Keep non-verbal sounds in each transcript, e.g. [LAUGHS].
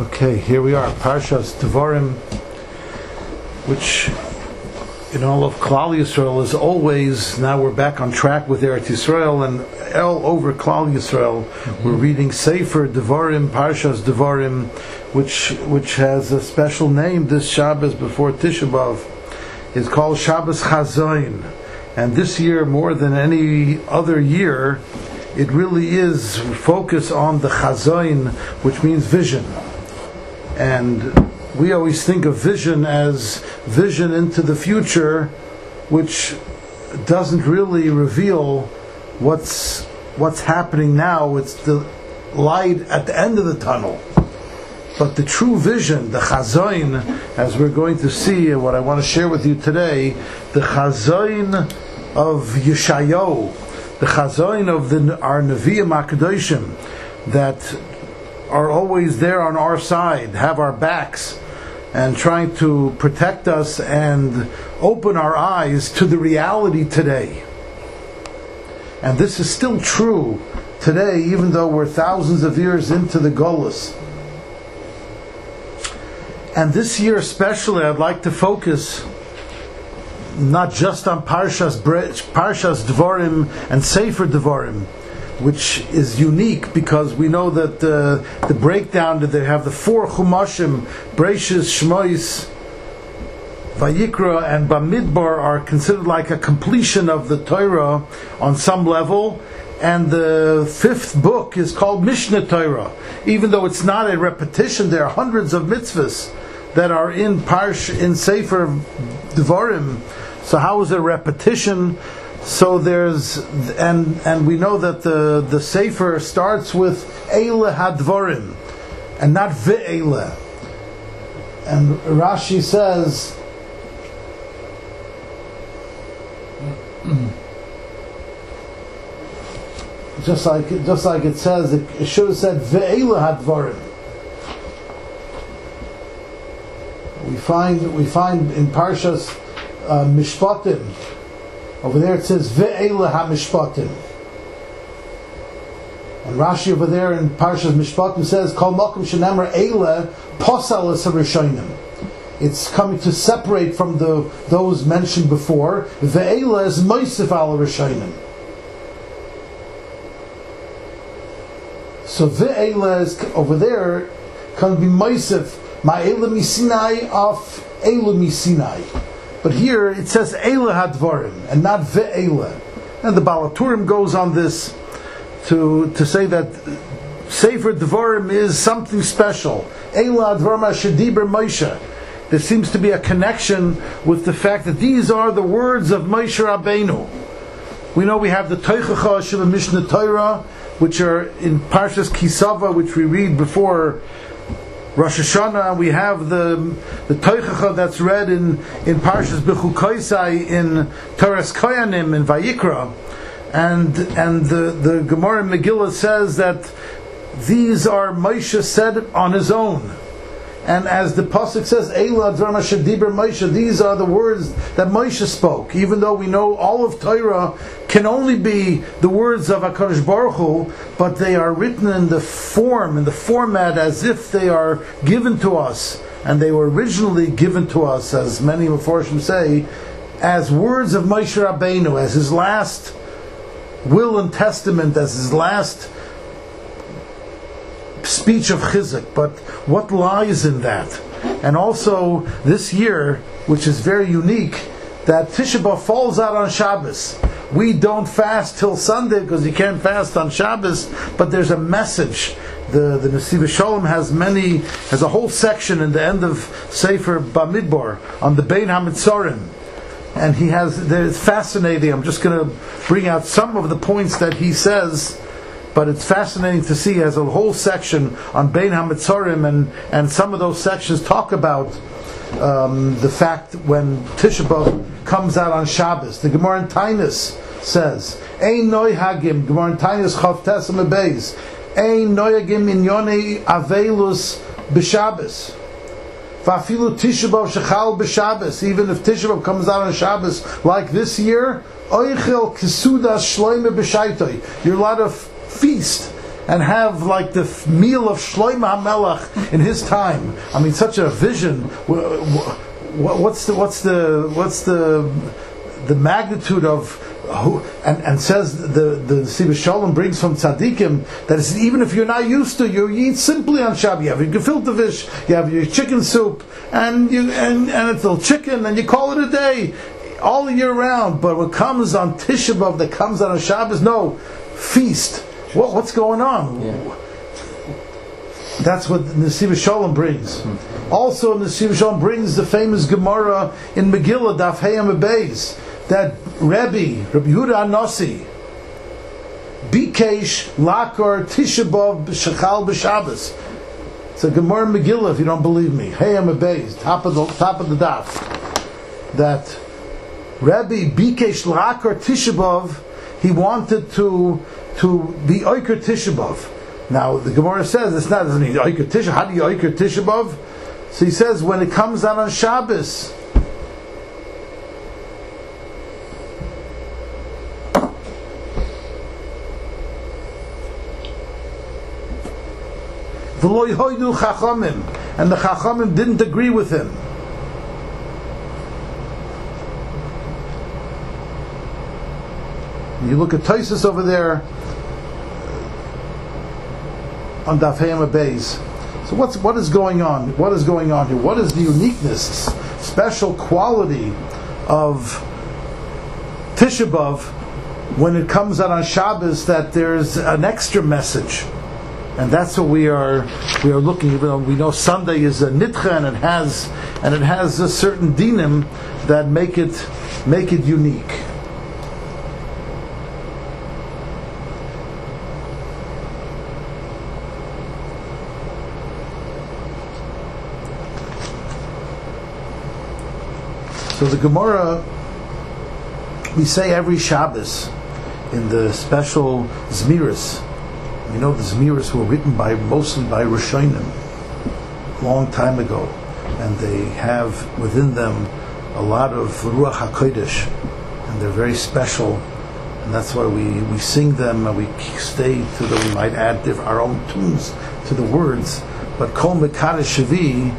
Okay, here we are, Parshas Devarim, which in all of Klal Yisrael is always, now we're back on track with Eretz Yisrael, and all over Klal Yisrael, we're mm-hmm. reading Sefer Devarim, Parshas Devarim, which, which has a special name this Shabbos before Tisha B'Av. It's called Shabbos Chazoin. And this year, more than any other year, it really is focus on the Chazoin, which means vision. And we always think of vision as vision into the future, which doesn't really reveal what's what's happening now. It's the light at the end of the tunnel. But the true vision, the chazoin, as we're going to see, and what I want to share with you today, the chazoin of Yeshayahu, the chazoin of the, our Nevi'im HaKadoshim, that are always there on our side, have our backs, and trying to protect us and open our eyes to the reality today. And this is still true today, even though we're thousands of years into the Golas. And this year especially, I'd like to focus not just on Parshas, Parshas Dvorim and Sefer Dvorim, which is unique because we know that the, the breakdown that they have the four Chumashim, Breishis, Shmois, Vayikra, and Bamidbar are considered like a completion of the Torah on some level. And the fifth book is called Mishnah Torah. Even though it's not a repetition, there are hundreds of mitzvahs that are in Parsh, in Sefer Devarim. So how is a repetition? So there's and and we know that the the sefer starts with Eile Hadvorim and not Ve'ele. And Rashi says just like just like it says it, should have said Ve'ele Hadvorim. We find we find in Parshas uh, Mishpatim over there it says Ve'ela HaMishpatim. And Rashi over there in Parshas Mishpatim says Kol Mokum Shenamar Eila Posal Rishonim. It's coming to separate from the those mentioned before. Ve'ela is Moisif Al Rishonim. So Ve'ela is over there can be Moisif Ma'ela Misinai of Elu Misinai. But here it says Eila Hadvarim and not Ve'ela. And the Balaturim goes on this to, to say that Sefer Dvarim is something special. Eila Hadvarim Shadiber Moshe. There seems to be a connection with the fact that these are the words of Moshe Rabbeinu. We know we have the Teichacha Shel Mishnah Torah, which are in Parshas Kisava, which we read before Rosh Hashanah, we have the the Teichacha that's read in in Parshas Bechukoisai in Toras Koyanim in Vayikra, and and the the Gemara in Megillah says that these are Moshe said on his own. And as the pasuk says, "Eila Drama Shadiber Moshe," these are the words that Moshe spoke. Even though we know all of Torah can only be the words of Hakadosh Baruch Hu, but they are written in the form, in the format, as if they are given to us, and they were originally given to us, as many Mephoshim say, as words of Moshe Rabbeinu, as his last will and testament, as his last speech of Chizuk, but what lies in that? And also, this year, which is very unique, that Tisha B'Av falls out on Shabbos. We don't fast till Sunday because you can't fast on Shabbos, but there's a message. The the Nesiva Shalom has many has a whole section in the end of Sefer Bamidbar on the Bein Hamitzorim. And he has it's fascinating. I'm just going to bring out some of the points that he says but it's fascinating to see as a whole section on Bein Hamitzorim, and and some of those sections talk about um, the fact when Tisha B'av comes out on Shabbos. The Gemara in Tainus says, "Ein noy hagim." Gemara in Tainus chav tesam beis. Ein noy hagim in yonei avelus b'Shabbos. Vafilu Tisha B'av shechal b'Shabbos. Even if Tisha B'av comes out on Shabbos, like this year, oichel shloime b'shaitoi. You're allowed to feast and have like the meal of Shloima HaMelech in his time. I mean, such a vision. Wh- wh- What's the what's the what's the the magnitude of who, and, and says the the Siva Shalom brings from tzaddikim that even if you're not used to you, eat simply on Shabbat. You have your gefilte fish, you have your chicken soup, and you and and it's a little chicken, and you call it a day all year round. But what comes on Tisha B'av that comes on a Shabbos, no feast. What, what's going on? That's what Nesiva Shalom brings. Hmm. Also, Nesiva Shalom brings the famous Gemara in Megillah, Daf Hayam Beis, that Rebbe, Rabbi Yehuda Hanasi, Bikesh Lakor Tishabov Shechal B'Shabbos. It's a Gemara Megillah, if you don't believe me. Hayam Beis, top of the top of the daf. That Rebbe Bikesh Lakor Tishabov, he wanted to to be Oiker Tishabov. Now the Gemara says it's not doesn't mean Oiker Tisha. How do you Oiker Tishabov? So he says when it comes out on Shabbos. And the Chachamim didn't agree with him. You look at Tosis over there on Daf Hayama Bays. So what's what is going on? What is going on here? What is the uniqueness, special quality of Tisha B'av when it comes out on Shabbos that there's an extra message? And that's what we are we are looking. Even though we know Sunday is a nitcha and it has and it has a certain dinim that make it make it unique. So the Gemara, we say every Shabbos in the special Zmiris. You know the Zmiris were written by mostly by Rishonim, long time ago, and they have within them a lot of Ruach Hakodesh, and they're very special, and that's why we, we sing them and we stay to them. we might add our own tunes to the words. But Kol Mekadesh Shavi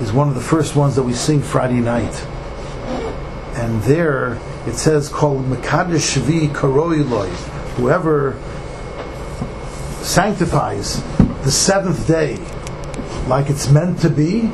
is one of the first ones that we sing Friday night. And there it says called Mekadesh Shvi Karoiloi, whoever sanctifies the seventh day like it's meant to be,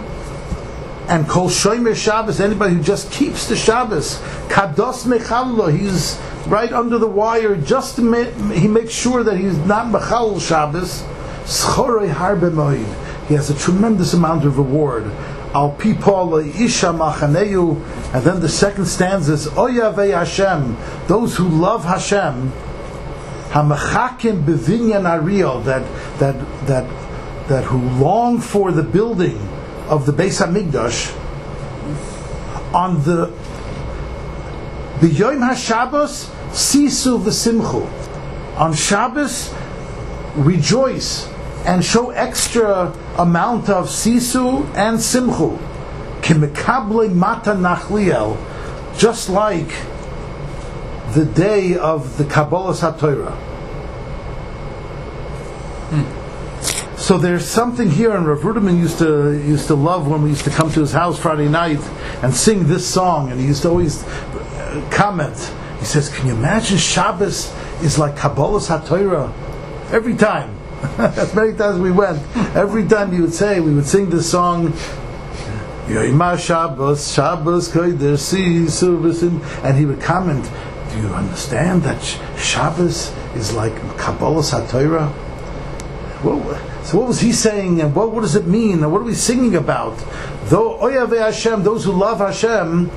and Kol Shomer Shabbos, anybody who just keeps the Shabbos, Kados Mechallo, he's right under the wire, just ma- he makes sure that he's not Mechal Shabbos, Schorei Harbe. He has a tremendous amount of reward. Al Pipol Isha Machaneu, and then the second stanza is Oyave Hashem, those who love Hashem, Hamachakim Bevinyan Ariel, that that that that who long for the building of the Beis Hamikdash on the B'Yom HaShabbos Sisu v'Simchu. On Shabbos rejoice and show extra amount of sisu and simchu, kimekable mata nachliel, just like the day of the Kabbalah Satorah. So there's something here, and Rav Ruderman used to used to love when we used to come to his house Friday night and sing this song, and he used to always uh, comment. He says, "Can you imagine Shabbos is like Kabbalah Satorah every time?" [LAUGHS] as many times we went, every time he would say, we would sing this song, Yoima Shabbos, Shabbos Kodesh, Si Silverson, and he would comment, Do you understand that Shabbos is like Kabbalah Satorah? So what was he saying, and what, what does it mean, and what are we singing about? Though Hashem, those who love Hashem,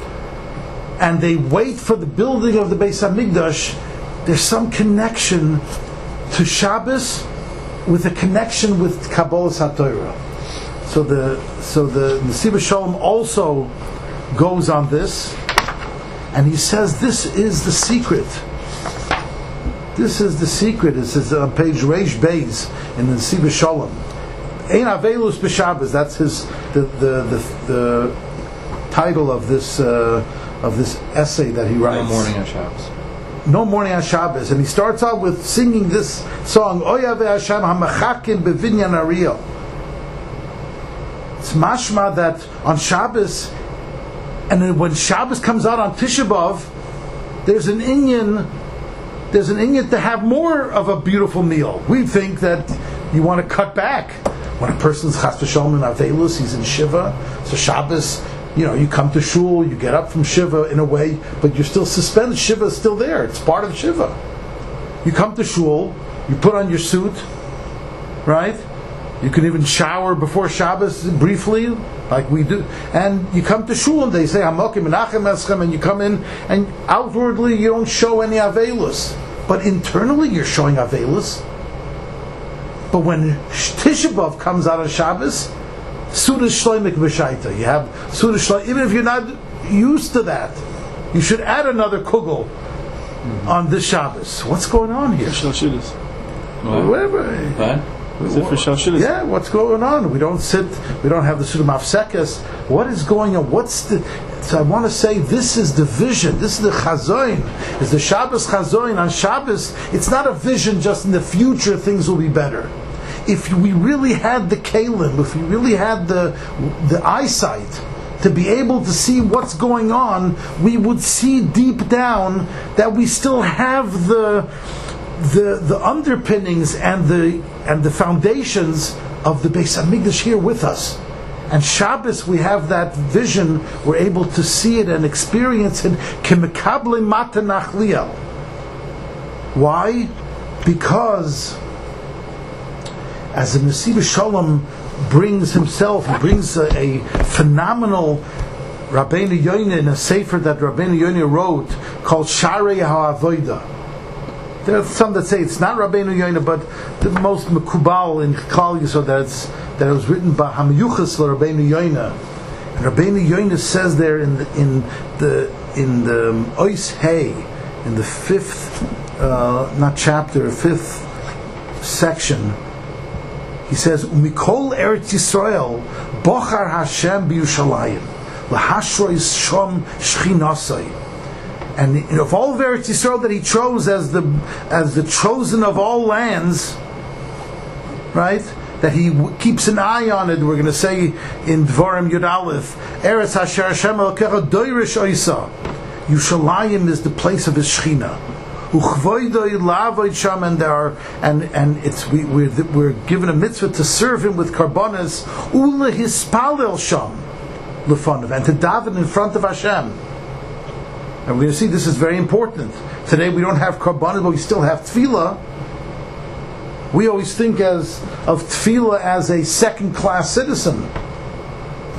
and they wait for the building of the Beis Hamikdash, there's some connection to Shabbos with a connection with Kabbalah Satorah. So the so the Nesiva Shalom also goes on this, and he says this is the secret. This is the secret. It says on page Reish Beis in the Nesiva Shalom. Ein Avelus b'Shabbos. That's his the the the, the title of this uh, of this essay that he No writes. mourning on Shabbos. No mourning on Shabbos, and he starts out with singing this song, Oya Hashem hamachakim bevinyan ariel. It's mashma that on Shabbos, and then when Shabbos comes out on Tisha B'Av, there's an Inyan, there's an Inyan to have more of a beautiful meal. We think that you want to cut back. When a person's chas v'shalom in Avelus, he's in Shiva, so Shabbos, you know, you come to shul, you get up from Shiva in a way, but you're still suspended. Shiva is still there. It's part of Shiva. You come to shul, you put on your suit, right? You can even shower before Shabbos briefly, like we do. And you come to shul and they say, Hamokim Menachem Eschem, and you come in, and outwardly you don't show any Avelus. But internally you're showing Avelus. But when Tisha B'Av comes out of Shabbos, Suda Shloimik B'Shaita. You have Suda Shloimik, even if you're not used to that, you should add another kugel mm-hmm. on this Shabbos. What's going on here? Shalshidas. Whatever. What? Is it for Shalshidas? Yeah, what's going on? We don't sit, we don't have the Suda Mafsekes. What is going on? What's the. So I want to say this is the vision. This is the chazoin. Is the Shabbos chazoin on Shabbos? It's not a vision just in the future things will be better if we really had the kalim, if we really had the the eyesight to be able to see what's going on, we would see deep down that we still have the the the underpinnings and the and the foundations of the Beis Hamikdash here with us. And Shabbos, we have that vision. We're able to see it and experience it. Why? Because as the Nesiva Shalom brings himself, he brings a, a phenomenal Rabbeinu Yoina in a sefer that Rabbeinu Yoina wrote called Sharei HaAvoida. There are some that say it's not Rabbeinu Yoina, but the most makubal in Klal Yisrael that that it was written by Hamayuchas Rabbeinu Yoina. And Rabbeinu Yoina says there in the in the in the Ois Hay in the fifth uh, not chapter fifth section he says, "Umikol Eretz Yisrael, Bochar Hashem b'Yushalayim, lahashrois shom shchinasai." And of all of Eretz Yisrael that he chose as the as the chosen of all lands, right? That he w- keeps an eye on it. We're going to say in Dvarim Yud Aleph, Eretz Hashem Hashem Doirish Oisa. Yushalayim is the place of his Shechina and there are and and it's we we're, we're given a mitzvah to serve him with karbonas ula hispalel sham lefonav and to daven in front of Hashem. And we're going to see this is very important. Today we don't have karbonas, but we still have tefillah. We always think as of tefillah as a second class citizen.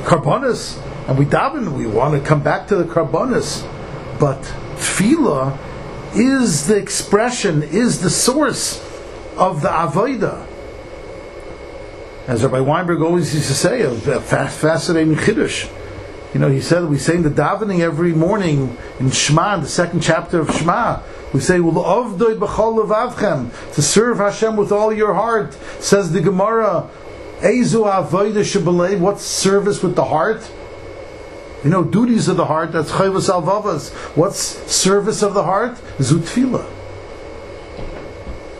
Karbonas, and we daven, we want to come back to the karbonas, but tefillah is the expression, is the source of the Avodah. As Rabbi Weinberg always used to say, a fascinating chiddush. You know, he said we say in the davening every morning in Shema, in the second chapter of Shema. We say to serve Hashem with all your heart. Says the Gemara, Ezu avodah What service with the heart? You know, duties of the heart, that's Chovos HaLevavos. What's service of the heart? Zutfila.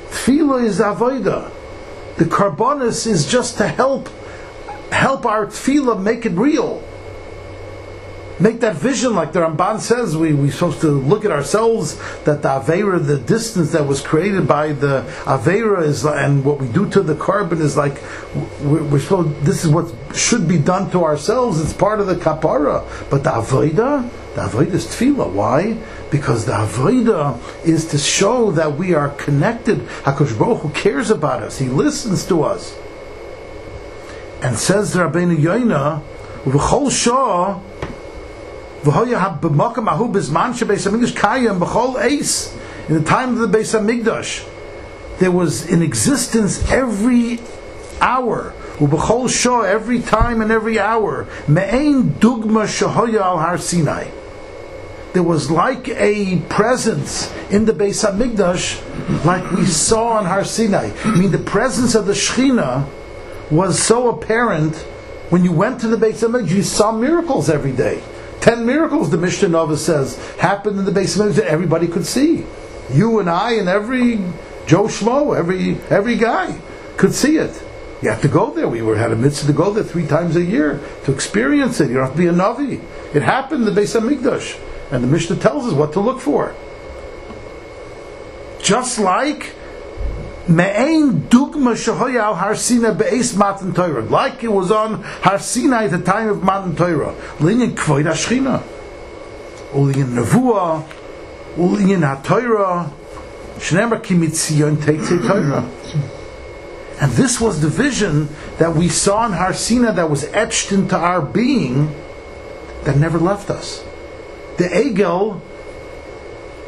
Tfila is avoida. The karbonas is just to help help our tefillah make it real make that vision like the Ramban says. We we're supposed to look at ourselves that the avera, the distance that was created by the avera is, and what we do to the carbon is like we're, we're supposed. This is what should be done to ourselves. It's part of the kapara. But the avoda, the avoda is tefillah. Why? Because the avoda is to show that we are connected. Hakadosh Baruch Hu cares about us. He listens to us. And says the Rabbeinu Yoina, "V'chol shah." In the time of the Beis Hamikdash, there was in existence every hour, ubechol shah, every time and every hour, me'ein dugma shahoya al har Sinai. There was like a presence in the Beis Hamikdash, like we saw on Har Sinai. I mean, the presence of the Shechina was so apparent when you went to the Beis Hamikdash. You saw miracles every day. Ten miracles, the Mishnah Nova says, happened in the basement that everybody could see. You and I and every Joe Schmo, every every guy could see it. You have to go there. We were had a mitzvah to go there three times a year to experience it. You don't have to be a navi. It happened in the Beis Hamikdash, and the Mishnah tells us what to look for. Just like Me'ain dugma shahoya al Har Sinai be'es Matan Torah. Like it was on Har Sinai at the time of Matan Torah. Linyan kvoid hashchina. Ulinyan nevuah. Ulinyan ha-Torah. Shnemer ki mitzion teitzei Torah. And this was the vision that we saw in Har Sinai that was etched into our being that never left us. The Egel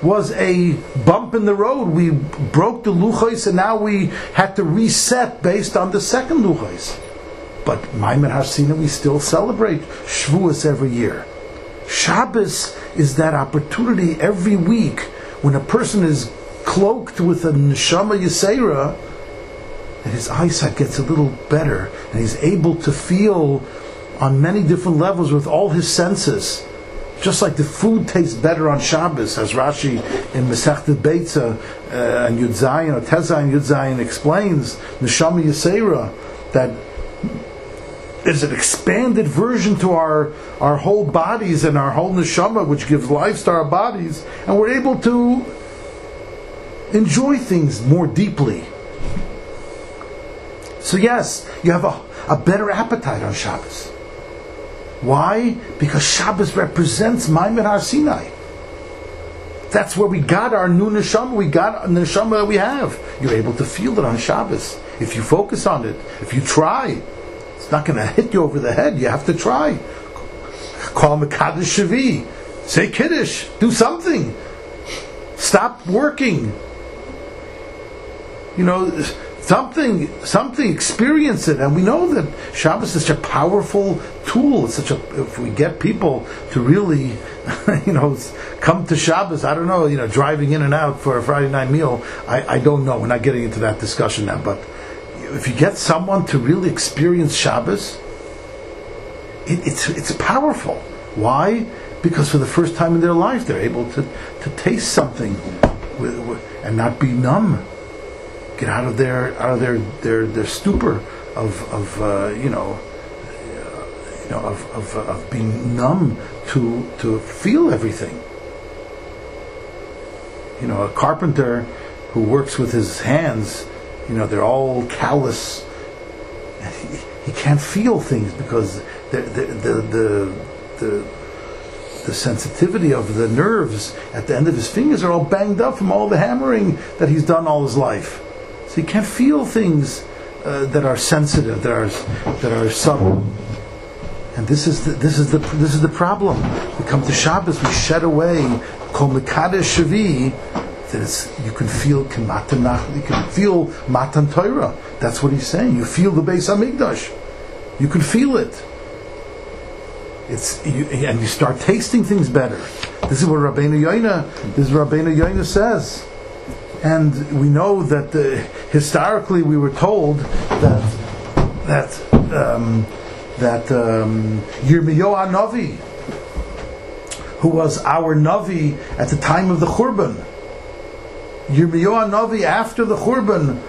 was a bump in the road. We broke the luchos and now we had to reset based on the second luchos. But Ma'amad Har Sinai we still celebrate Shavuos every year. Shabbos is that opportunity every week when a person is cloaked with a neshama yisera, and his eyesight gets a little better, and he's able to feel on many different levels with all his senses. Just like the food tastes better on Shabbos, as Rashi in Masechta Beitza uh, and Yud Zayin or Tezayin Yud Zayin explains, Neshama Yisera, that is an expanded version to our, our whole bodies and our whole neshama, which gives life to our bodies, and we're able to enjoy things more deeply. So yes, you have a, a better appetite on Shabbos. Why? Because Shabbos represents Ma'amad Har Sinai. That's where we got our new neshama. We got the neshama that we have. You're able to feel it on Shabbos if you focus on it. If you try, it's not going [LAUGHS] to hit you over the head. You have to try. Call Mekadosh Shavi. Say Kiddush. Do something. Stop working. You know, something, something, experience it. And we know that Shabbos is such a powerful tool. It's such a, if we get people to really, [LAUGHS] you know, come to Shabbos, I don't know, you know, driving in and out for a Friday night meal, I, I don't know. We're not getting into that discussion now. But if you get someone to really experience Shabbos, it, it's, it's powerful. Why? Because for the first time in their life, they're able to, to taste something and not be numb get out of their out of their their, their stupor of of uh, you know you know of, of, of being numb to to feel everything. You know, a carpenter who works with his hands, you know, they're all callous. He, [LAUGHS] he can't feel things because the the the, the, the the sensitivity of the nerves at the end of his fingers are all banged up from all the hammering that he's done all his life. So you can't feel things uh, that are sensitive, that are that are subtle. And this is the, this is the this is the problem. We come to Shabbos, we shed away kol shavi. That it's, you can feel you can feel matan Torah. That's what he's saying. You feel the Beis Hamikdash. You can feel it. It's you, and you start tasting things better. This is what Rabbeinu Yoina, this is Rabbeinu Yoina says. And we know that uh, historically we were told that that um, that um, Navi, who was our Navi at the time of the Churban, Yirmiyahu Navi after the Churban.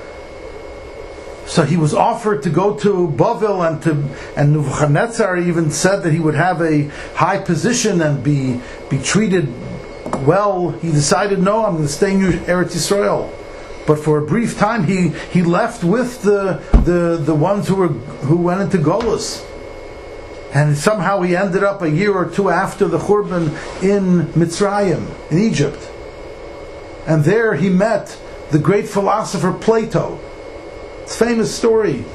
So he was offered to go to Bavel and to and Nebuchadnezzar even said that he would have a high position and be be treated well, he decided, no, I'm going to stay in Eretz Yisrael. But for a brief time, he, he left with the, the, the ones who, were, who went into Golas. And somehow he ended up a year or two after the Churban in Mitzrayim, in Egypt. And there he met the great philosopher Plato. It's a famous story.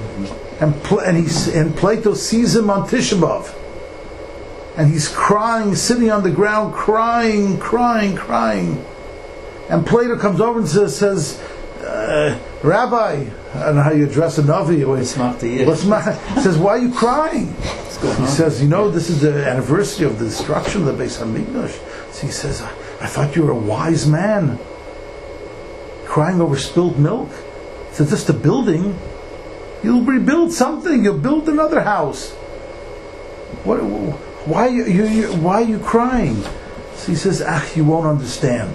And, and, he, and Plato sees him on Tisha and he's crying, sitting on the ground, crying, crying, crying. And Plato comes over and says, says uh, Rabbi, I don't know how you address a Navi. What's He says, Why are you crying? He says, You know, this is the anniversary of the destruction of the Beis Hamikdash. So he says, I, I thought you were a wise man. Crying over spilled milk. Says, Just a building. You'll rebuild something. You'll build another house. What? Why you, you, you, why are you crying? So he says, Ah, you won't understand.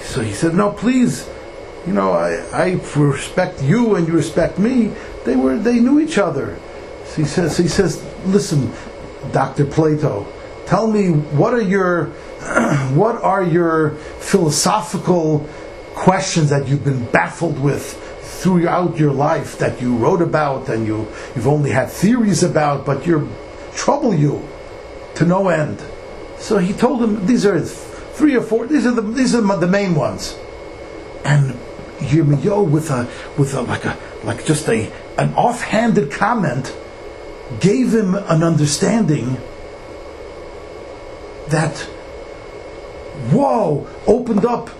so he said, "No, please, you know, I, I respect you and you respect me. They were they knew each other." So he says, he says, "Listen, Doctor Plato, tell me what are your [CLEARS THROAT] what are your philosophical questions that you've been baffled with throughout your life that you wrote about and you you've only had theories about, but you trouble you to no end." So he told him these are three or four. These are the these are the main ones. And Yirmiyahu with a with a like a like just a an offhanded comment gave him an understanding that whoa opened up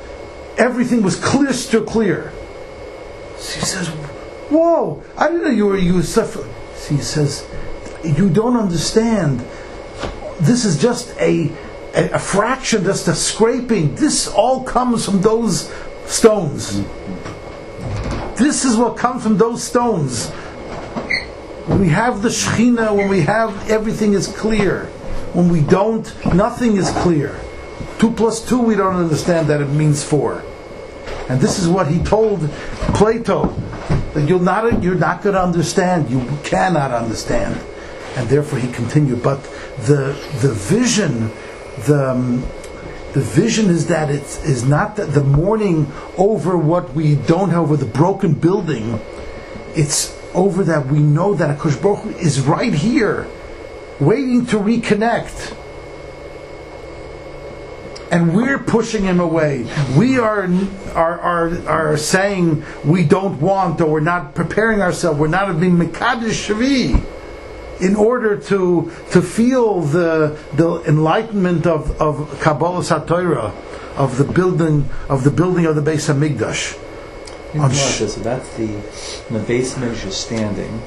everything was crystal clear. So he says, "Whoa! I didn't know you were you were suffering." So he says, "You don't understand. This is just a, a a fraction, just a scraping. This all comes from those stones. This is what comes from those stones. When we have the Shechina, when we have everything is clear. When we don't, nothing is clear. Two plus two, we don't understand that it means four. And this is what he told Plato that you're not you're not going to understand. You cannot understand, and therefore he continued. But the the vision, the um, the vision is that it is not that the mourning over what we don't have, over the broken building. It's over that we know that Akash Baruch Hu is right here, waiting to reconnect. And we're pushing him away. We are, are, are, are saying we don't want, or we're not preparing ourselves, we're not being Mekadesh Shavi in order to to feel the the enlightenment of of Kabbalah Satorah, of the building of the building of the. You I'm know, sh- so that's the when the base is standing.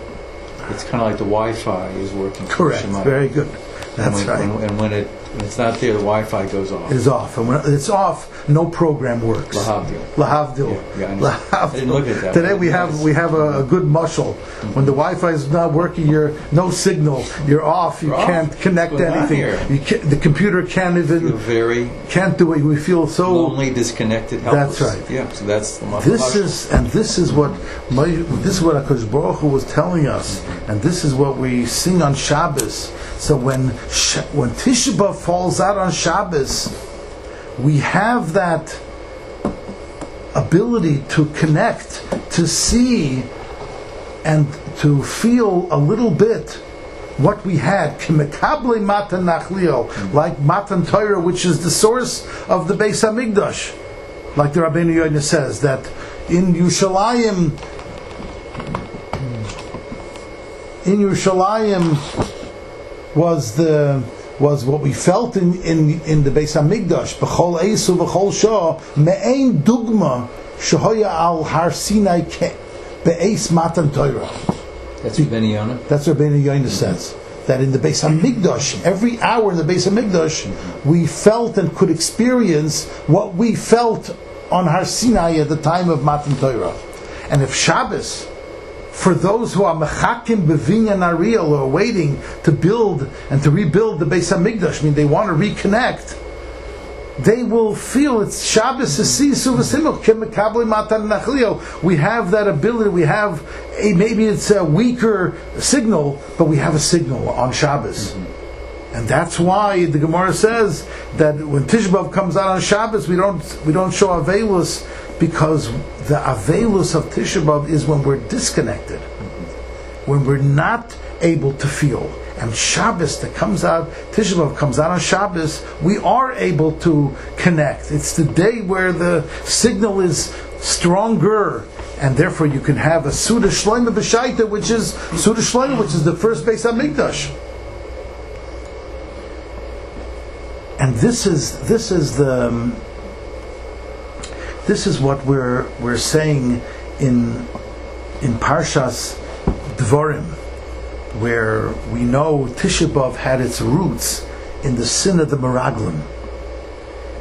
It's kind of like the Wi-Fi is working. Correct. Very good. And That's when, right. And, and when it when it's not there, the Wi-Fi goes off. Is off, and when it's off, no program works. Lahavdil. Lahavdil. Yeah, yeah. Lahavdil. I didn't look at that. Today we Nice. have we have a, a good muscle. Mm-hmm. When the Wi-Fi is not working, you're no signal. You're off. You You're can't connect What's going on anything. can't, the computer can't even very can't do it. We feel so. lonely, disconnected, helpless. That's right. Yeah. So that's the This is and this is what my, this is what Hakadosh Baruch Hu was telling us, mm-hmm. and this is what we sing on Shabbos. So when when Tisha B'av falls out on Shabbos, we have that ability to connect, to see, and to feel a little bit what we had, Kimekable Matan Nachlio, like Matan Torah, which is the source of the Beis Hamikdash. Like the Rabbeinu Yoina says, that in Yerushalayim, in Yerushalayim was the was what we felt in in, in the Beis Hamikdash. B'chol Eisu v'chol Shah me'ein dugma shehoya al Har Sinai ke- be'eis matan Torah. That's Benny Yonah. That's what Rabbeinu Yoina says. That in the Beis Hamikdash, every hour in the Beis Hamikdash, we felt and could experience what we felt on Har Sinai at the time of Matan Torah. And if Shabbos, for those who are mechakim bevinyan ariel, are waiting to build and to rebuild the Beis Hamikdash, I mean, they want to reconnect, they will feel it's Shabbos Sisu v'simul kemekabli matan nachlio. We have that ability. We have a, maybe it's a weaker signal, but we have a signal on Shabbos. Mm-hmm. And that's why the Gemara says that when Tisha B'av comes out on Shabbos, we don't we don't show Avelus because the Avelus of Tisha B'av is when we're disconnected, when we're not able to feel. And Shabbos that comes out, Tisha B'av comes out on Shabbos, we are able to connect. It's the day where the signal is stronger, and therefore you can have a Suda Shloima B'Shaita, which is Suda Shloima, which is the first base of Mikdash. and this is this is the um, this is what we're we're saying in in Parshas Dvorim, where we know Tisha had its roots in the sin of the Meraglim,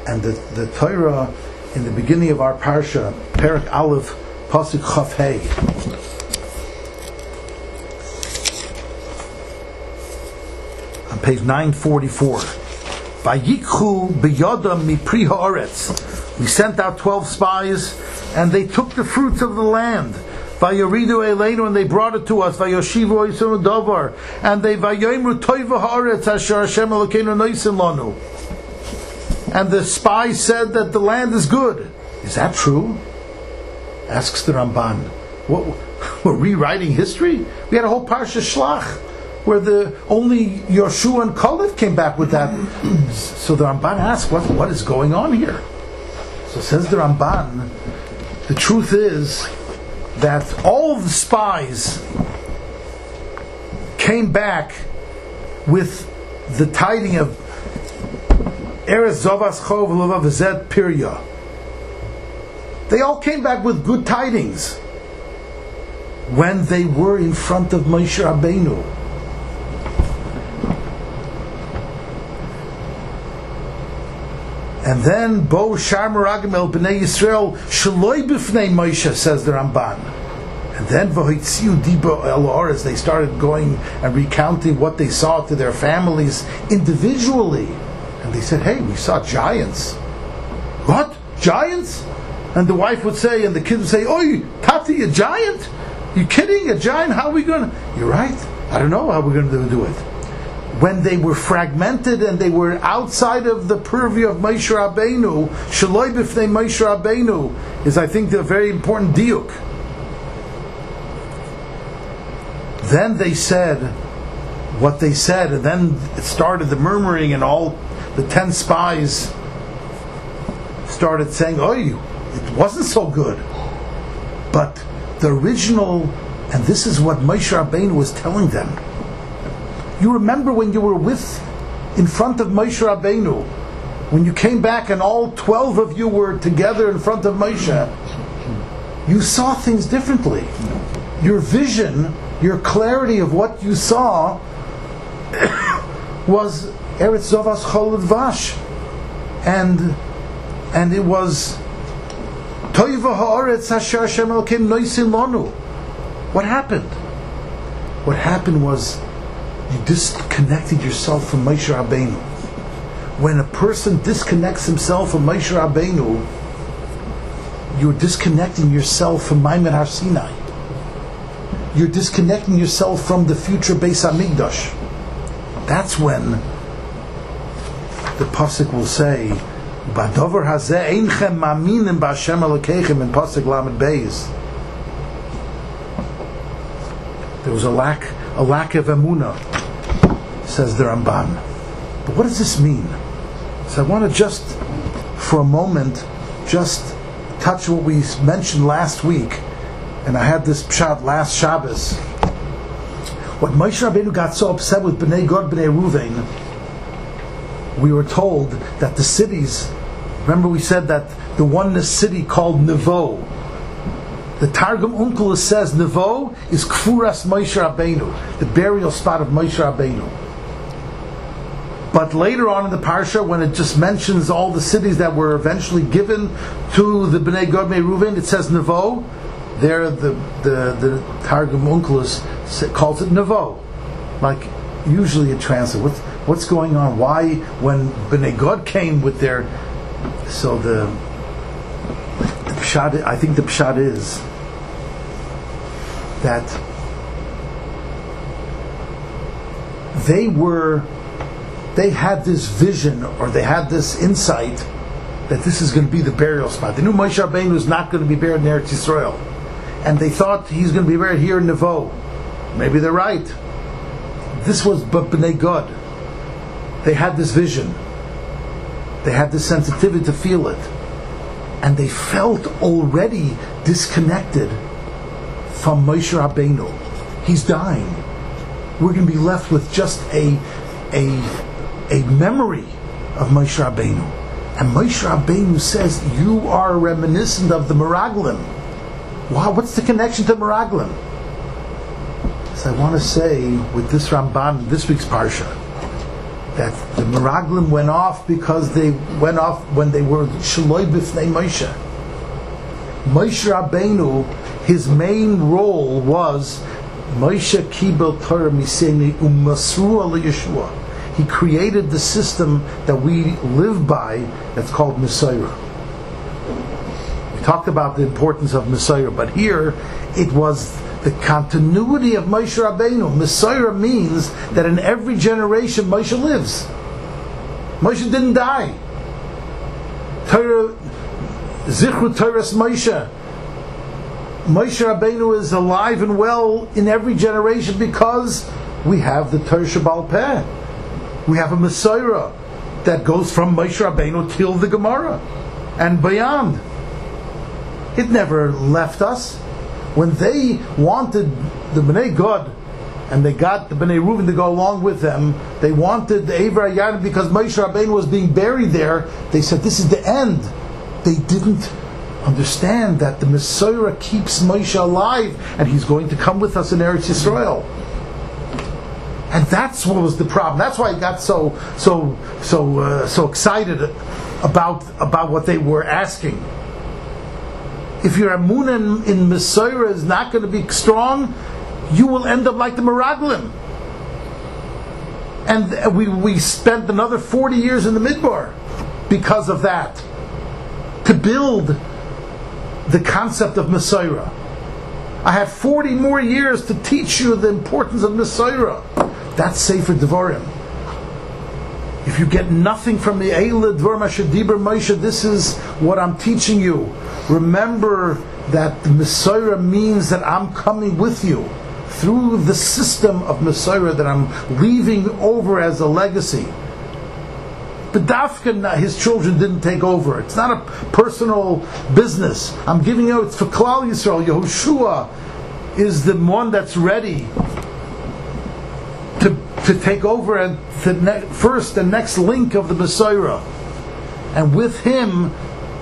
and the the Torah in the beginning of our parsha, Perak Aleph, Pasuk Chaf Hey. On page 944. Vayikhu biyodam mipri haaretz We sent out 12 spies, and they took the fruits of the land. Vayoridu Eleinu, and they brought it to us. Vayoshivu Oisunu Dovar, and they Vayoimru Toiva Haaretz Asher Hashem Elokeinu Noisim Lanu. And the spies said that the land is good. Is that true? Asks the Ramban. What, [LAUGHS] we're rewriting history? We had a whole Parsha Shlach where the only Yoshua and Caleb came back with that. [CLEARS THROAT] So the Ramban asks, what, what is going on here? So says the Ramban, the truth is that all the spies came back with the tiding of Eretz Zovas Chov Zed Pirya. They all came back with good tidings when they were in front of Moshe Rabbeinu. And then Bo Sharmeragim El Bnei Yisrael Shaloi B'fnei Moshe says the Ramban. And then V'hoitziu Diba El Oretz they started going and recounting what they saw to their families individually. And they said, "Hey, we saw giants." What giants? And the wife would say, and the kids would say, "Oi, Tati, a giant? You kidding? A giant? How are we going to?" You're right. I don't know how we're going to do it when they were fragmented and they were outside of the purview of Moshe Rabbeinu, Shaloi b'fnei Moshe Rabbeinu is, I think, the very important diuk. Then they said what they said, and then it started the murmuring, and all the ten spies started saying, "Oh, it wasn't so good." But the original, and this is what Moshe Rabbeinu was telling them. You remember when you were with, in front of Moshe Rabbeinu, when you came back and all 12 of you were together in front of Moshe, you saw things differently. Your vision, your clarity of what you saw [COUGHS] was Eretz Zovas Cholad Vash. And, and it was Toiva Haaretz Hashem Elokim Noisin Lonu. What happened? What happened was you disconnected yourself from Moshe Rabbeinu. When a person disconnects himself from Moshe Rabbeinu, you're disconnecting yourself from Ma'amad Har Sinai. You're disconnecting yourself from the future Beis Hamikdash. That's when the pasuk will say, "Badover hazeh einchem maminim b'Hashem Elokeichem" in pasuk Lamed Beis. There was a lack, a lack of emuna says the Ramban. But what does this mean? So I want to just, for a moment, just touch what we mentioned last week, and I had this shot last Shabbos. What Moshe Rabbeinu got so upset with Bnei Gad, Bnei Ruvain, we were told that the cities, remember we said that the oneness city called Nevo, the Targum Onkelos says Nevo is Kfuras Moshe Rabbeinu, the burial spot of Moshe Rabbeinu. But later on in the parsha, when it just mentions all the cities that were eventually given to the Bnei Gad Bnei Reuven, it says Nevo. There, the the, the Targum Onkelos calls it Nevo. Like usually it translates. What's what's going on? Why when Bnei Gad came with their so the, the pshat, I think the pshat is that they were they had this vision or they had this insight that this is going to be the burial spot. They knew Moshe Rabbeinu was not going to be buried in Eretz Yisrael, and they thought he's going to be buried here in Nevo. Maybe they're right. This was but Bnei Gad. They had this vision. They had this sensitivity to feel it, and they felt already disconnected from Moshe Rabbeinu. He's dying. We're going to be left with just a a a memory of Moshe Rabbeinu. And Moshe Rabbeinu says, you are reminiscent of the Meraglim. Wow, what's the connection to Meraglim? So I want to say with this Ramban, this week's Parsha, that the Meraglim went off because they went off when they were Shaloi B'fnei Moshe. Moshe Rabbeinu, his main role was Moshe Kibel Torah Miseni Umasru Yeshua he created the system that we live by that's called Mesorah. We talked about the importance of Mesorah, but here it was the continuity of Moshe Rabbeinu. Mesorah means that in every generation Moshe lives. Moshe didn't die. Zichru Torah's Moshe. Moshe Rabbeinu is alive and well in every generation because we have the Torah Shabbal Peh. We have a Mesorah that goes from Moshe Rabbeinu till the Gemara and beyond. It never left us. When they wanted the Bnei Gad and they got the Bnei Reuven to go along with them, they wanted the Yadim because Moshe Rabbeinu was being buried there. They said, This is the end. They didn't understand that the Mesorah keeps Moshe alive and he's going to come with us in Eretz Yisrael. And that's what was the problem. That's why I got so so so uh, so excited about about what they were asking. If your amun in, in is not going to be strong, you will end up like the Meraglim. And we, we spent another 40 years in the Midbar because of that. To build the concept of Mesorah. I had 40 more years to teach you the importance of Mesorah. That's Sefer Devarim. If you get nothing from the Eila Dvar Mashadibur Moshe, this is what I'm teaching you. Remember that the Mesorah means that I'm coming with you through the system of Mesorah that I'm leaving over as a legacy. But Dafka, his children didn't take over. It's not a personal business. I'm giving you, it's for Klal Yisrael. Yehoshua is the one that's ready to, to take over and the ne- first the next link of the Mesorah. And with him,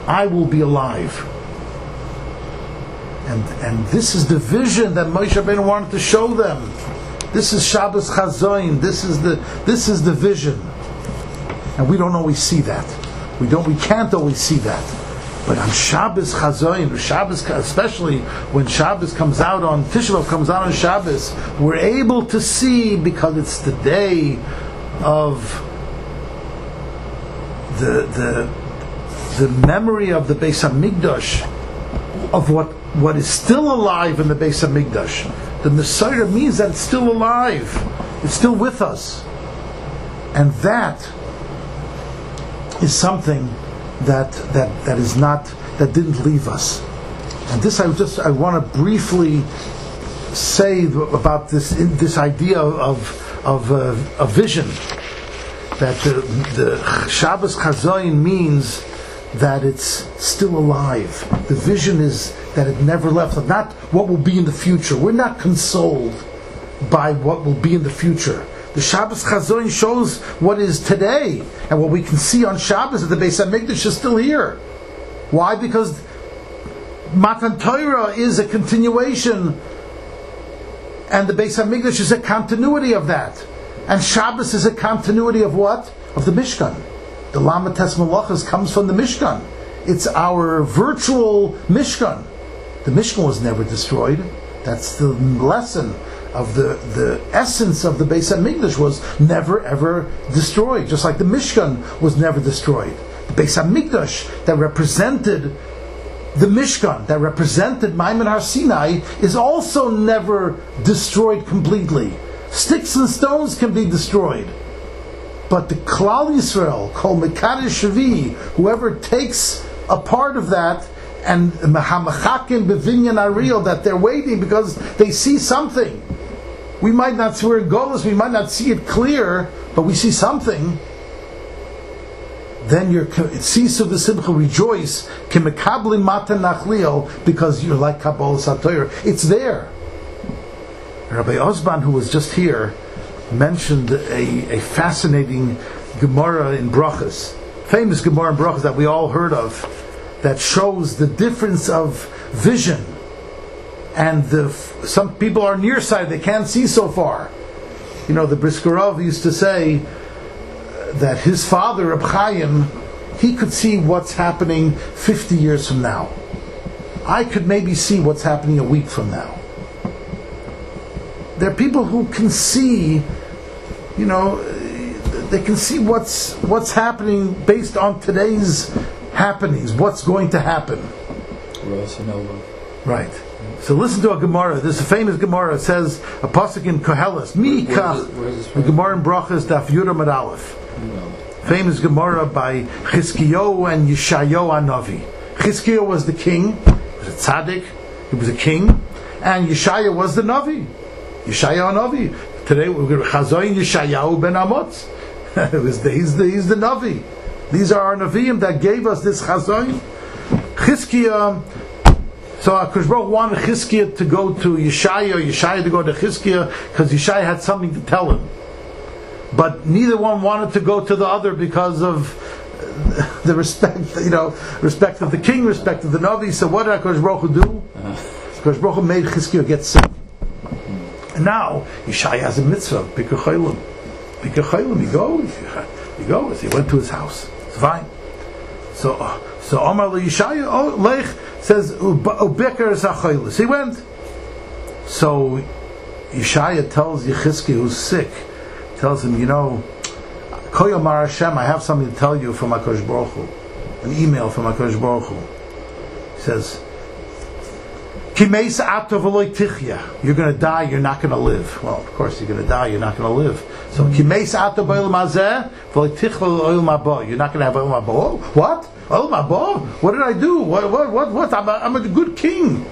I will be alive. And, and this is the vision that Moshe Rabbeinu wanted to show them. This is Shabbos Chazoin. This is the this is the vision, and we don't always see that. We don't. We can't always see that. But on Shabbos Chazoin, Shabbos, especially when Shabbos comes out on Tisha comes out on Shabbos, we're able to see because it's the day of the the the memory of the Beis Hamikdash of what what is still alive in the Beis Hamikdash. The Mesorah means that it's still alive. It's still with us. And that is something that that that is not that didn't leave us. And this I just I want to briefly say about this this idea of of uh, a vision that the, the Shabbos Chazoin means that it's still alive. The vision is that it never left. Not what will be in the future. We're not consoled by what will be in the future. The Shabbos Chazoin shows what is today, and what we can see on Shabbos that the Beis Hamikdash is still here. Why? Because Matan Torah is a continuation, and the Beis Hamikdash is a continuity of that, and Shabbos is a continuity of what? Of the Mishkan. The Lamates Malachas comes from the Mishkan. It's our virtual Mishkan. The Mishkan was never destroyed. That's the lesson of the, the essence of the Beis Hamikdash was never ever destroyed. Just like the Mishkan was never destroyed. The Beis Hamikdash that represented the Mishkan, that represented Ma'amad Har Sinai, is also never destroyed completely. Sticks and stones can be destroyed. But the Klal Yisrael, called Mekadesh Shavi, whoever takes a part of that, and Mahamachakim Bevinyan Ariel, that they're waiting because they see something. We might not see we're in Golas, we might not see it clear, but we see something. Then you're Sisu the Simcha rejoice, Kimekablin Matan Nachlio, because you're like Kabbalah Satoyer. It's there. Rabbi Osban, who was just here, mentioned a, a fascinating Gemara in Brachas, famous Gemara in Brachas that we all heard of, that shows the difference of vision. And the, some people are nearsighted; they can't see so far. You know, the Briskerov used to say uh, that his father, Reb Chaim, he could see what's happening 50 years from now. I could maybe see what's happening a week from now. There are people who can see you know, they can see what's what's happening based on today's happenings, what's going to happen. Gross and Nova. Right. So listen to a Gemara. This is a famous Gemara. It says a pasuk in Koheles. Mi Where- where is it- where is this The? Gemara in Brachas Daf Yud Amud Aleph. Famous Gemara by Chizkiyo and Yeshayo Anavi. Chizkiyo was the king. He was a tzaddik. He was a king. And Yeshaya was the Navi. Yeshaya Anavi. Today we're going to Chazoin Yeshayahu ben Amotz. [LAUGHS] It was the- he's, the, he's the Navi. These are our Naviim that gave us this Chazoin. Chizkiya so Akash Baruch wanted Chizkiah to go to Yeshaya, or Yeshaya to go to Chizkiah, because Yeshaya had something to tell him. But neither one wanted to go to the other because of uh, [LAUGHS] the respect, you know, respect of the king, respect of the Navi. So what did Akash Baruch Hu do? Akash Baruch Hu made Chizkiah get sick. And now Yeshaya has a mitzvah, Bikr Chaylim. Bikr Chaylim, you go, you go. He went to his house. It's fine. So, uh, so Omar Yeshaya, oh, Lech says, Ubekar Zachoilis. He went. So, Yeshaya tells Yechizki, who's sick, tells him, you know, Koyomar Hashem, I have something to tell you from HaKadosh Baruch Hu. An email from HaKadosh Baruch Hu. He says, Kimeis. You're going to die, you're not going to live. Well, of course, you're going to die, you're not going to live. So, Kimeis ato b'oil mazeh, v'loy tichya oil mabo. You're not going to have oil mabo. What? Oil mabo? What did I do? What, what, what, what? I'm a, I'm a good king.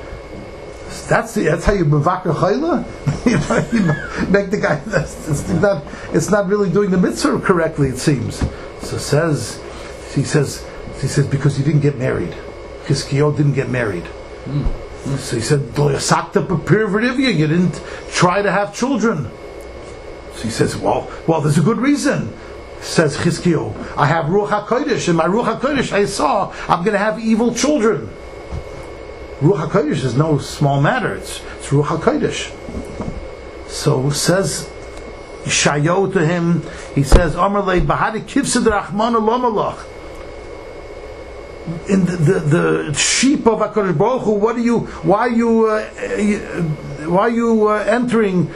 That's the, that's how you mevakar chayla. [LAUGHS] you make the guy. That's, it's not. It's not really doing the mitzvah correctly. It seems. So says he says he says because you didn't get married. Kiskio didn't get married. Hmm. So he said. You didn't try to have children. So he says, well, well, there's a good reason. Says Chizkiyo, I have Ruach HaKodesh. and my Ruach HaKodesh I saw I'm going to have evil children. Ruach HaKodesh is no small matter. It's, it's Ruach HaKodesh. So says Yeshayo to him, he says, Amar le bahadi kivsid rachman lomalach. In the, the, the sheep of HaKadosh Baruch Hu, what are you, why are you, uh, uh, why are you uh, entering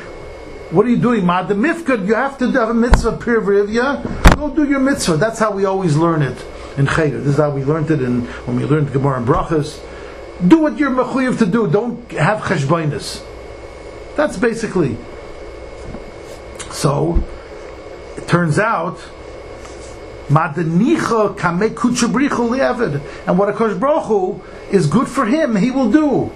what are you doing? Ma the mifkad, you have to have a mitzvah pirvrivya. Go do your mitzvah. That's how we always learn it in Cheder. This is how we learned it in when we learned Gemara and Brachas. Do what you're mechuyev to do. Don't have cheshbainis. That's basically. So it turns out. Madanicha kame kuchabrichu li'evid. And what a Baruch Hu is good for him, he will do.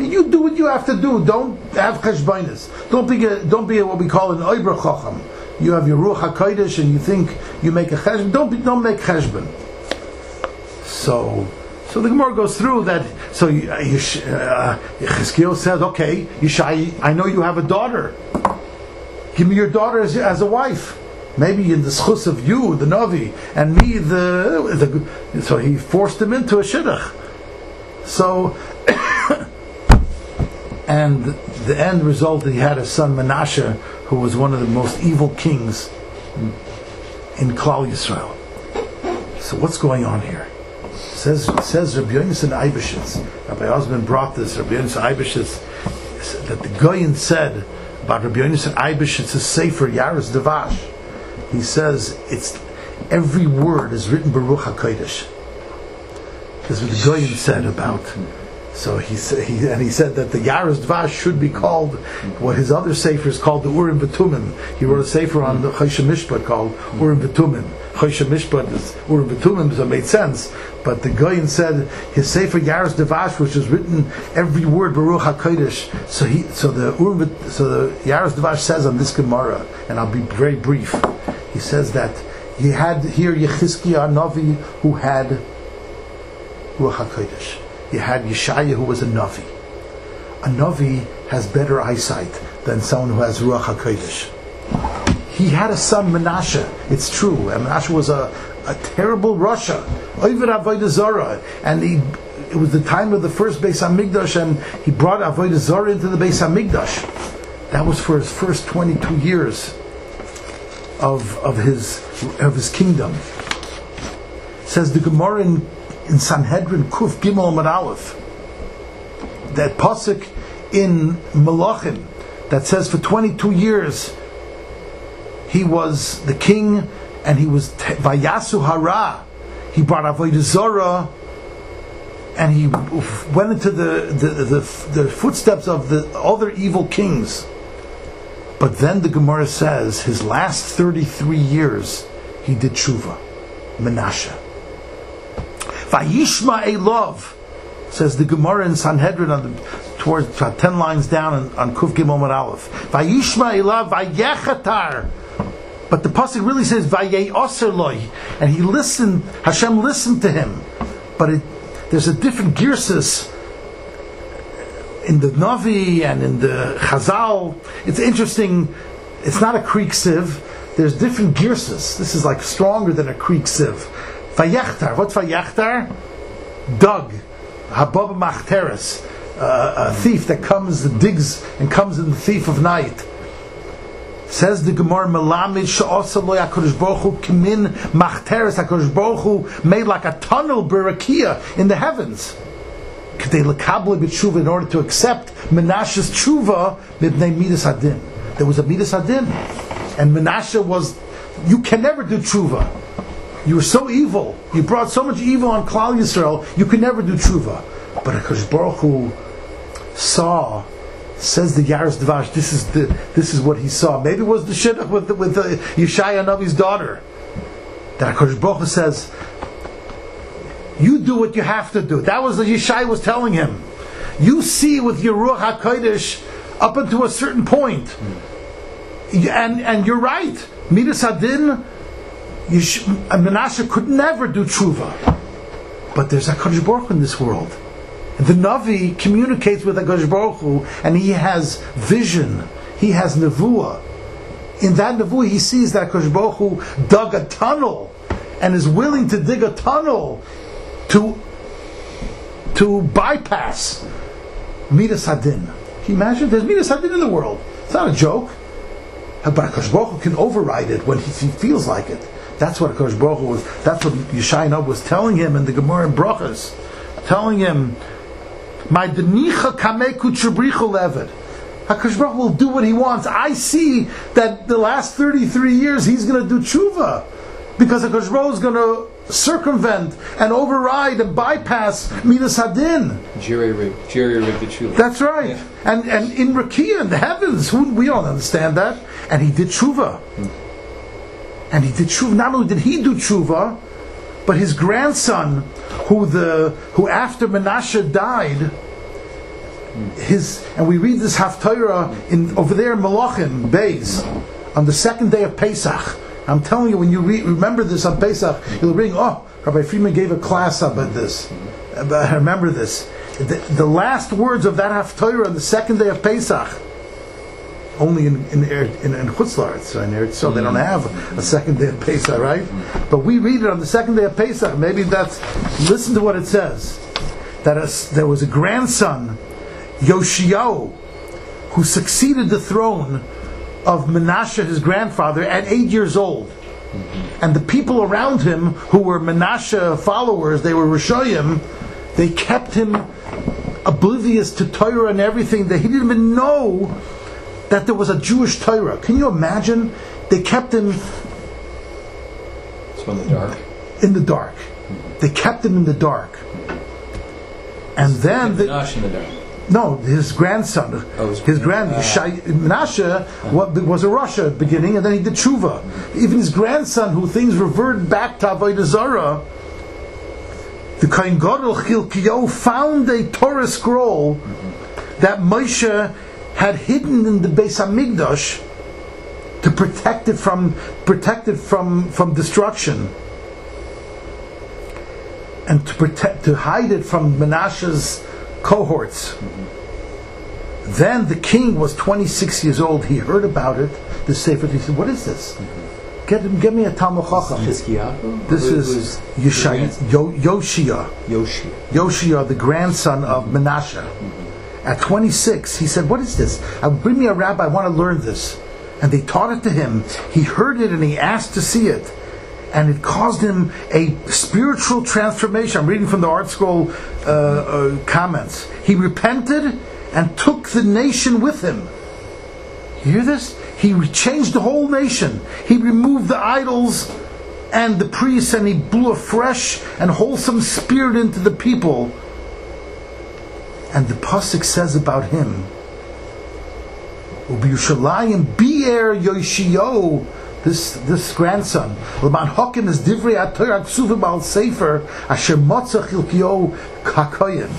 You do what you have to do. Don't have cheshbainis. Don't be a, don't be a, what we call an oiber chacham. You have your ruach hakodesh and you think you make a cheshbon. Don't be, don't make cheshbon. So, so the Gemara goes through that. So Yesh- uh, Yechezkiel says, "Okay, Yishai, I know you have a daughter. Give me your daughter as, as a wife." Maybe in the schus of you, the Navi, and me, the, the so he forced him into a shidduch. So and the end result he had a son Menashe who was one of the most evil kings in Klal Yisrael. So what's going on here? Says says Rabbi Yonasan Eibeshitz. Rabbi Osman brought this. Rabbi Yonasan Eibeshitz that the Goyin said about Rabbi Yonasan Eibeshitz's Sefer Yaris Devash. He says it's every word is written Baruch Hakodesh. That's what the Goyin said about. So he said, he, and he said that the Yaris Dvash should be called what his other sefer is called the Urim V'Tumim. He wrote a sefer on the Choshen Mishpat called Urim V'Tumim. Choshen Mishpat is Urim V'Tumim, so it made sense. But the Goyin said his sefer Yaris Dvash, which is written every word Baruch Hakodesh. So he, so the Urim, so the Yaris Dvash says on this Gemara, and I'll be very brief. He says that he had here Yechizkiah Navi who had Ruach HaKodesh. You had Yeshaya who was a Navi. A Navi has better eyesight than someone who has Ruach HaKodesh. He had a son, Menashe. It's true. And Menashe was a, a terrible rasha. And he, it was the time of the first Beis HaMikdash and he brought Avodah Zarah into the Beis HaMikdash. That was for his first 22 years of, of, his, of his kingdom says the Gemara in, in Sanhedrin Kuf Gimel Amud Aleph that pasuk in Malachim that says for 22 years he was the king and he was Vayasu Hara he brought Avodah Zorah and he went into the, the, the, the footsteps of the other evil kings. But then the Gemara says his last 33 years he did tshuva, Menashe. Vayishma love, says the Gemara in Sanhedrin on the, towards ten lines down on, on Kuf Gimel Amud Aleph. Vayishma love, vayechatar. But the pasuk really says vayei loy, and he listened. Hashem listened to him. But it, there's a different girsus in the Navi and in the Chazal. It's interesting. It's not a kri ksiv. There's different girsas. This is like stronger than a kri ksiv. Vayechtar. What's Vayechtar? Dug. Habab Machteres. A thief that comes, digs, and comes in the thief of night. Says the Gemara, Melamid she'asa lo HaKadosh Baruch Hu kimin machteres HaKadosh Baruch Hu made like a tunnel berakia in the heavens. K'dei lekabli b'tshuva in order to accept Menashe's tshuva mibnei midas hadin. There was a midas hadin, and Menashe was. You can never do tshuva. You were so evil. You brought so much evil on Klal Yisrael. You could never do tshuva. But HaKadosh Baruch Hu saw says the Yaris Dvash, this is the this is what he saw. Maybe it was the shidduch with the, with the Yeshaya Navi's daughter. That Hakadosh Baruch Hu says, you do what you have to do. That was what Yeshaya was telling him. You see with your Ruach Hakodesh up until a certain point, hmm. and and you're right. Midas Hadin, Yesh- Menashe could never do tshuva, but there's a Baruch in this world. The Navi communicates with Hakadosh Baruch Hu, and he has vision. He has nevuah. In that nevuah, he sees that Hakadosh Baruch Hu dug a tunnel and is willing to dig a tunnel to to bypass Midas Hadin. Can you imagine? There's Midas Hadin in the world. It's not a joke. But Hakadosh Baruch Hu can override it when he, he feels like it. That's what Hakadosh Baruch was. That's what Yeshaya was telling him in the Gemara in Brachas, telling him my denicha kameku tchabrichu levet. Hakadosh Baruch will do what he wants. I see that the last 33 years he's going to do tshuva because Hakadosh Baruch is going to circumvent and override and bypass midas hadin. Jerry rig, jerry rig the tshuva. That's right. Yeah. And and in Rakia in the heavens, who, we don't understand that. And he did tshuva. Hmm. And he did tshuva. Not only did he do tshuva, but his grandson, who the who after Menashe died, his and we read this Haftarah in over there in Malachim Bays on the second day of Pesach. I'm telling you, when you re- remember this on Pesach, you'll ring. Oh, Rabbi Friedman gave a class about this. I remember this. The, the last words of that Haftarah on the second day of Pesach only in in in, in, in Eretz, so they don't have a second day of Pesach, right? But we read it on the second day of Pesach. Maybe that's listen to what it says. That a, there was a grandson, Yoshiao, who succeeded the throne of Menashe, his grandfather, at eight years old. And the people around him, who were Menashe followers, they were Rishoyim, they kept him oblivious to Torah and everything. That he didn't even know that there was a Jewish Torah. Can you imagine? They kept him So in the dark. in the dark. Mm-hmm. They kept him in the dark. And then the, Menashe in the dark. no, his grandson, Oh, his his grand grand- Shai- ah. Menashe wa- was a rasha at the beginning, and then he did tshuva. Mm-hmm. Even his grandson, who things reverted back to Avodah Zarah, the Kohen Gadol Chilkiyo found a Torah scroll mm-hmm. that Moshe had hidden in the Beis Hamikdash to protect it from protect it from from destruction and to protect to hide it from Menashe's cohorts. Then the king was 26 years old. He heard about it. The sefer. He said, "What is this? Get him. Give me a Talmud Chacham." This is who's- Yeshai, who's Yo, Yoshia. Yoshi. Yoshia, the grandson of Menashe. At 26, he said, What is this? Uh, bring me a rabbi, I want to learn this. And they taught it to him. He heard it and he asked to see it. And it caused him a spiritual transformation. I'm reading from the ArtScroll uh, uh, comments. He repented and took the nation with him. You hear this? He changed the whole nation. He removed the idols and the priests and he blew a fresh and wholesome spirit into the people. And the pasuk says about him, "Ubiyushalayim bi'er Yoshio." This this grandson, Laban Hokim is divrei atorah ksuvim al sefer asher motzach ilkio kakoyim.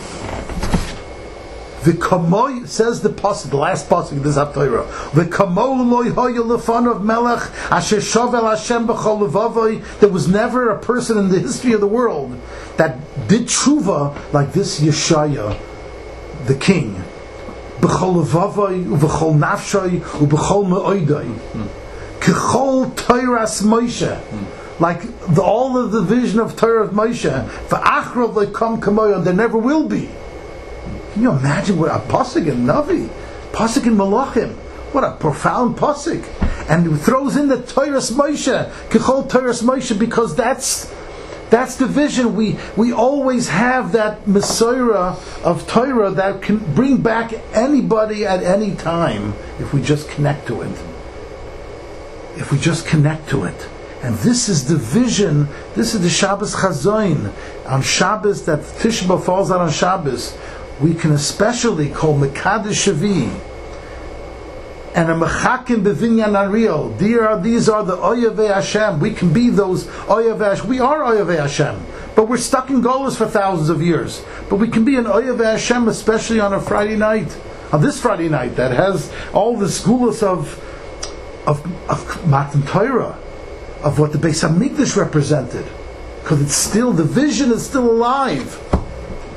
V'kamoy says the pasuk, the last pasuk of this Haftorah. V'kamoy loy hoya of melech asher shovel Hashem b'chol levavoy. There was never a person in the history of the world that did tshuva like this Yeshaya, the king. B'chol nafshoy u'v'chol me'oidoy. Kechol Toiras Moshe. Like the, all of the vision of Torah of Moshe, for Achrov they come kamoyon, there never will be. Can you imagine what a pasuk in Navi, pasuk in Malachim, what a profound pasuk, and he throws in the Toiras Moshe, Kechol Toiras Moshe, because that's that's the vision. We we always have that Mesorah of Torah that can bring back anybody at any time if we just connect to it if we just connect to it. And this is the vision, this is the Shabbos Chazoin. On Shabbos, that Tishba falls out on Shabbos, we can especially call Mekadesh Shavi and a Mechakim Bevinyan Ariel. These are the Oyave Hashem. We can be those Oyave Hashem. We are Oyave Hashem. But we're stuck in Golas for thousands of years. But we can be an Oyave Hashem, especially on a Friday night. On this Friday night, that has all the schools of of, of Matan Torah, of what the Beis Hamikdash represented, because it's still the vision is still alive,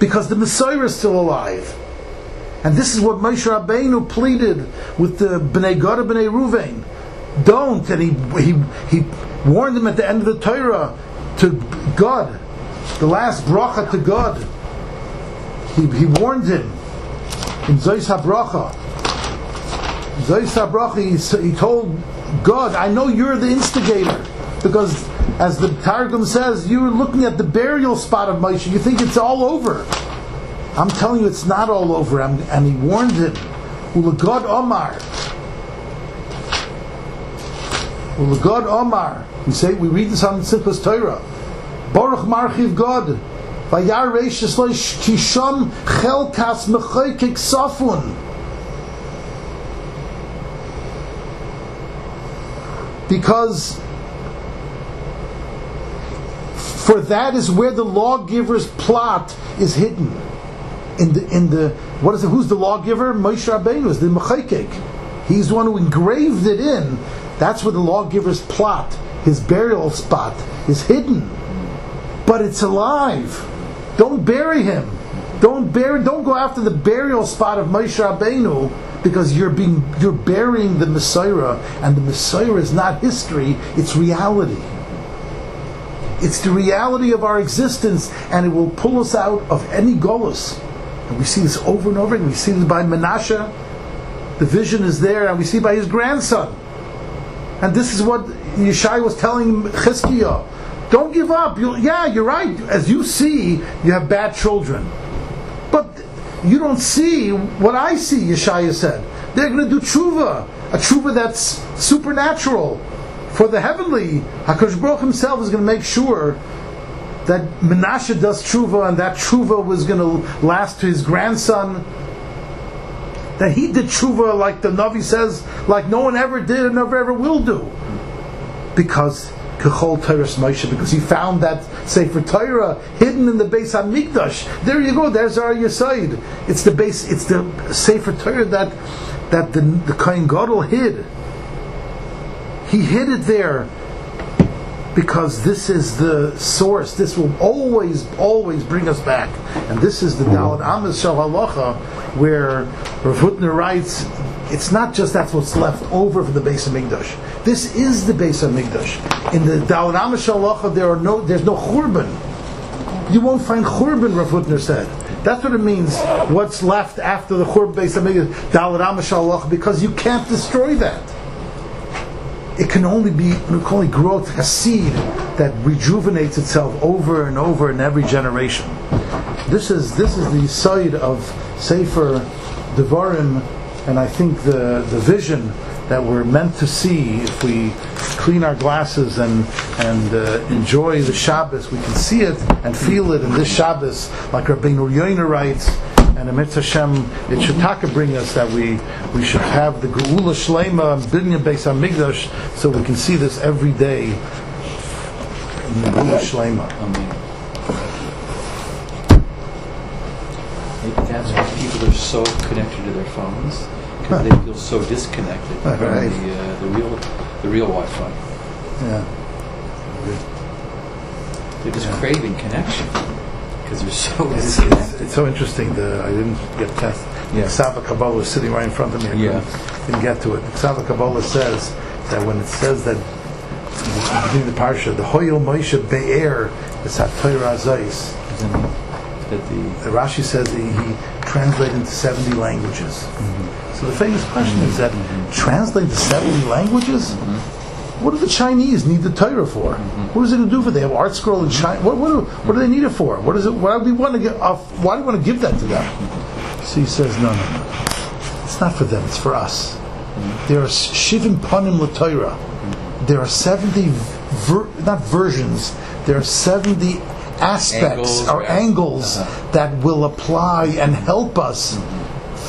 because the Mesorah is still alive, and this is what Moshe Rabbeinu pleaded with the Bnei Gad and Bnei Ruvain. Don't, and he he he warned them at the end of the Torah to Gad, the last bracha to Gad. He, he warned him in Zois HaBracha Zois he told Gad, I know you're the instigator. Because, as the Targum says, you're looking at the burial spot of Moshe. You think it's all over. I'm telling you, it's not all over. and he warned him, Ulagod Omar. Ulagod Omar. We say, we read this on Simchas Torah. Baruch Marchiv Gad. Vayar Reish Kisham Chelkas Mechoykik Safun. because for that is where the lawgiver's plot is hidden. In the in the what is it? Who's the lawgiver? Moshe Rabbeinu is the mechayek. He's the one who engraved it in. That's where the lawgiver's plot, his burial spot, is hidden. But it's alive. Don't bury him. Don't bury. Don't go after the burial spot of Moshe Rabbeinu because you're being you're burying the Mesorah, and the Mesorah is not history; it's reality. It's the reality of our existence, and it will pull us out of any golus. And we see this over and over again. We see this by Menashe. The vision is there, and we see by his grandson. And this is what Yeshai was telling Chizkiah. Don't give up. You'll, yeah, you're right. As you see, you have bad children. But you don't see what I see, Yeshaya said. They're going to do tshuva, a tshuva that's supernatural. For the heavenly, HaKadosh Baruch himself is going to make sure that Menashe does tshuva and that tshuva was going to last to his grandson. That he did tshuva like the Navi says, like no one ever did and never ever will do. Because Kechol Toiras Moshe because he found that Sefer Torah hidden in the Beis Hamikdash. There you go. There's our Yisaid. It's the base. It's the Sefer Torah that that the the Kohen Gadol hid. He hid it there because this is the source. This will always, always bring us back. And this is the Dalit Amos Shal Halacha, where Rav Hutner writes, it's not just that's what's left over for the base of Migdash. This is the base of Migdash. In the Dalit Amos Shal Halacha, there are no, there's no churban. You won't find churban, Rav Hutner said. That's what it means. What's left after the churban base of Migdash, Dalit Amos Shal Halacha, because you can't destroy that it can only be it can only grow like a seed that rejuvenates itself over and over in every generation. This is this is the side of Sefer Devarim, and I think the the vision that we're meant to see if we clean our glasses and and uh, enjoy the Shabbos, we can see it and feel it in this Shabbos, like Rabbeinu Yoina writes And Mitzvah Hashem, it should taka bring us that we we should have the Geula Shlema Binyan Beis Hamikdash, so we can see this every day. In the Geula Shlema. I mean, that's why people are so connected to their phones because they feel so disconnected [LAUGHS] from the, uh, the real the real Wi-Fi. Yeah. They're just Yeah. craving connection because they're so It's, it's, it's so interesting. The I didn't get past. Yeah. Ksava Kabbalah is sitting right in front of me. I Yeah. couldn't, didn't get to it. Ksava Kabbalah says that when it says that in the beginning of the parsha, the Hoyel Moshe Be'er is HaTorah Azais. That that the Rashi says he, he translated into 70 languages. Mm-hmm. So the famous question is that mm-hmm. translate to 70 languages? Mm-hmm. What do the Chinese need the Torah for? Mm-hmm. What is it going to do for them? They have art scroll in China. What, what, do, what do they need it for? What is it? Why do we want to get off? Why do we want to give that to them? Mm-hmm. So he says, no, no, no. It's not for them. It's for us. Mm-hmm. There are shivim panim l'Torah. There are 70, ver, not versions. There are 70 aspects Angles, or angles Uh-huh. that will apply and help us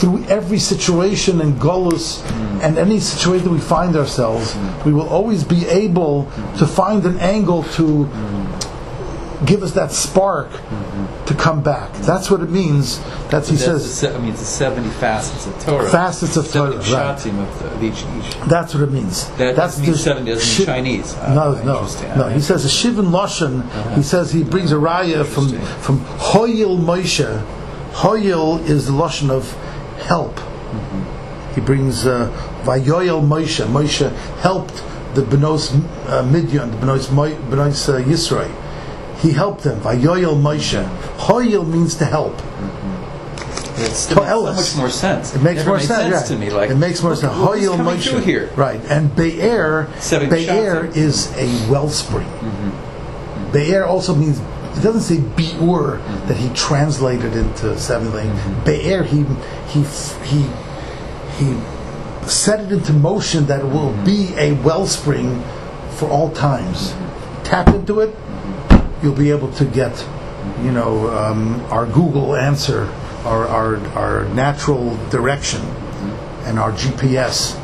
through every situation in Golus and any situation we find ourselves. We will always be able to find an angle to give us that spark to come back. That's what it means. That's he that's says. se- I mean, it's the 70 facets of Torah. Facets of 70 Torah, right. shatim of, the, each, each. That's what it means. That That's the 70 doesn't shi- Chinese. Ah, no, no, no. He says a shivin lashon. He says he brings a raya from from Hoyel Moshe. Hoyel is the lashon of help. Mm-hmm. He brings uh, Vayoyel Moshe. Moshe helped the Benos uh, Midian, the Benos Benos uh, Yisrael. He helped them. Vayoyel Moshe. Hoyel means to help. It still makes so much more sense. It makes Never more sense, sense yeah. to me. Like it makes more look, sense. Hoyel Moshe. here. Right. And Be'er, Seven Be'er is a wellspring. Mm-hmm. Be'er also means, it doesn't say Bi'ur that he translated into seven languages. Mm-hmm. Be'er, he, he, he, he set it into motion that it will Mm-hmm. be a wellspring for all times. Tap into it, Mm-hmm. you'll be able to get, you know, um, our Google answer, our, our, our natural direction, and our GPS,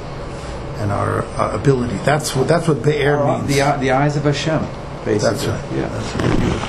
and our uh, ability. That's what that's what Be'er means. The, the eyes of Hashem, basically. That's right. Yeah. That's right.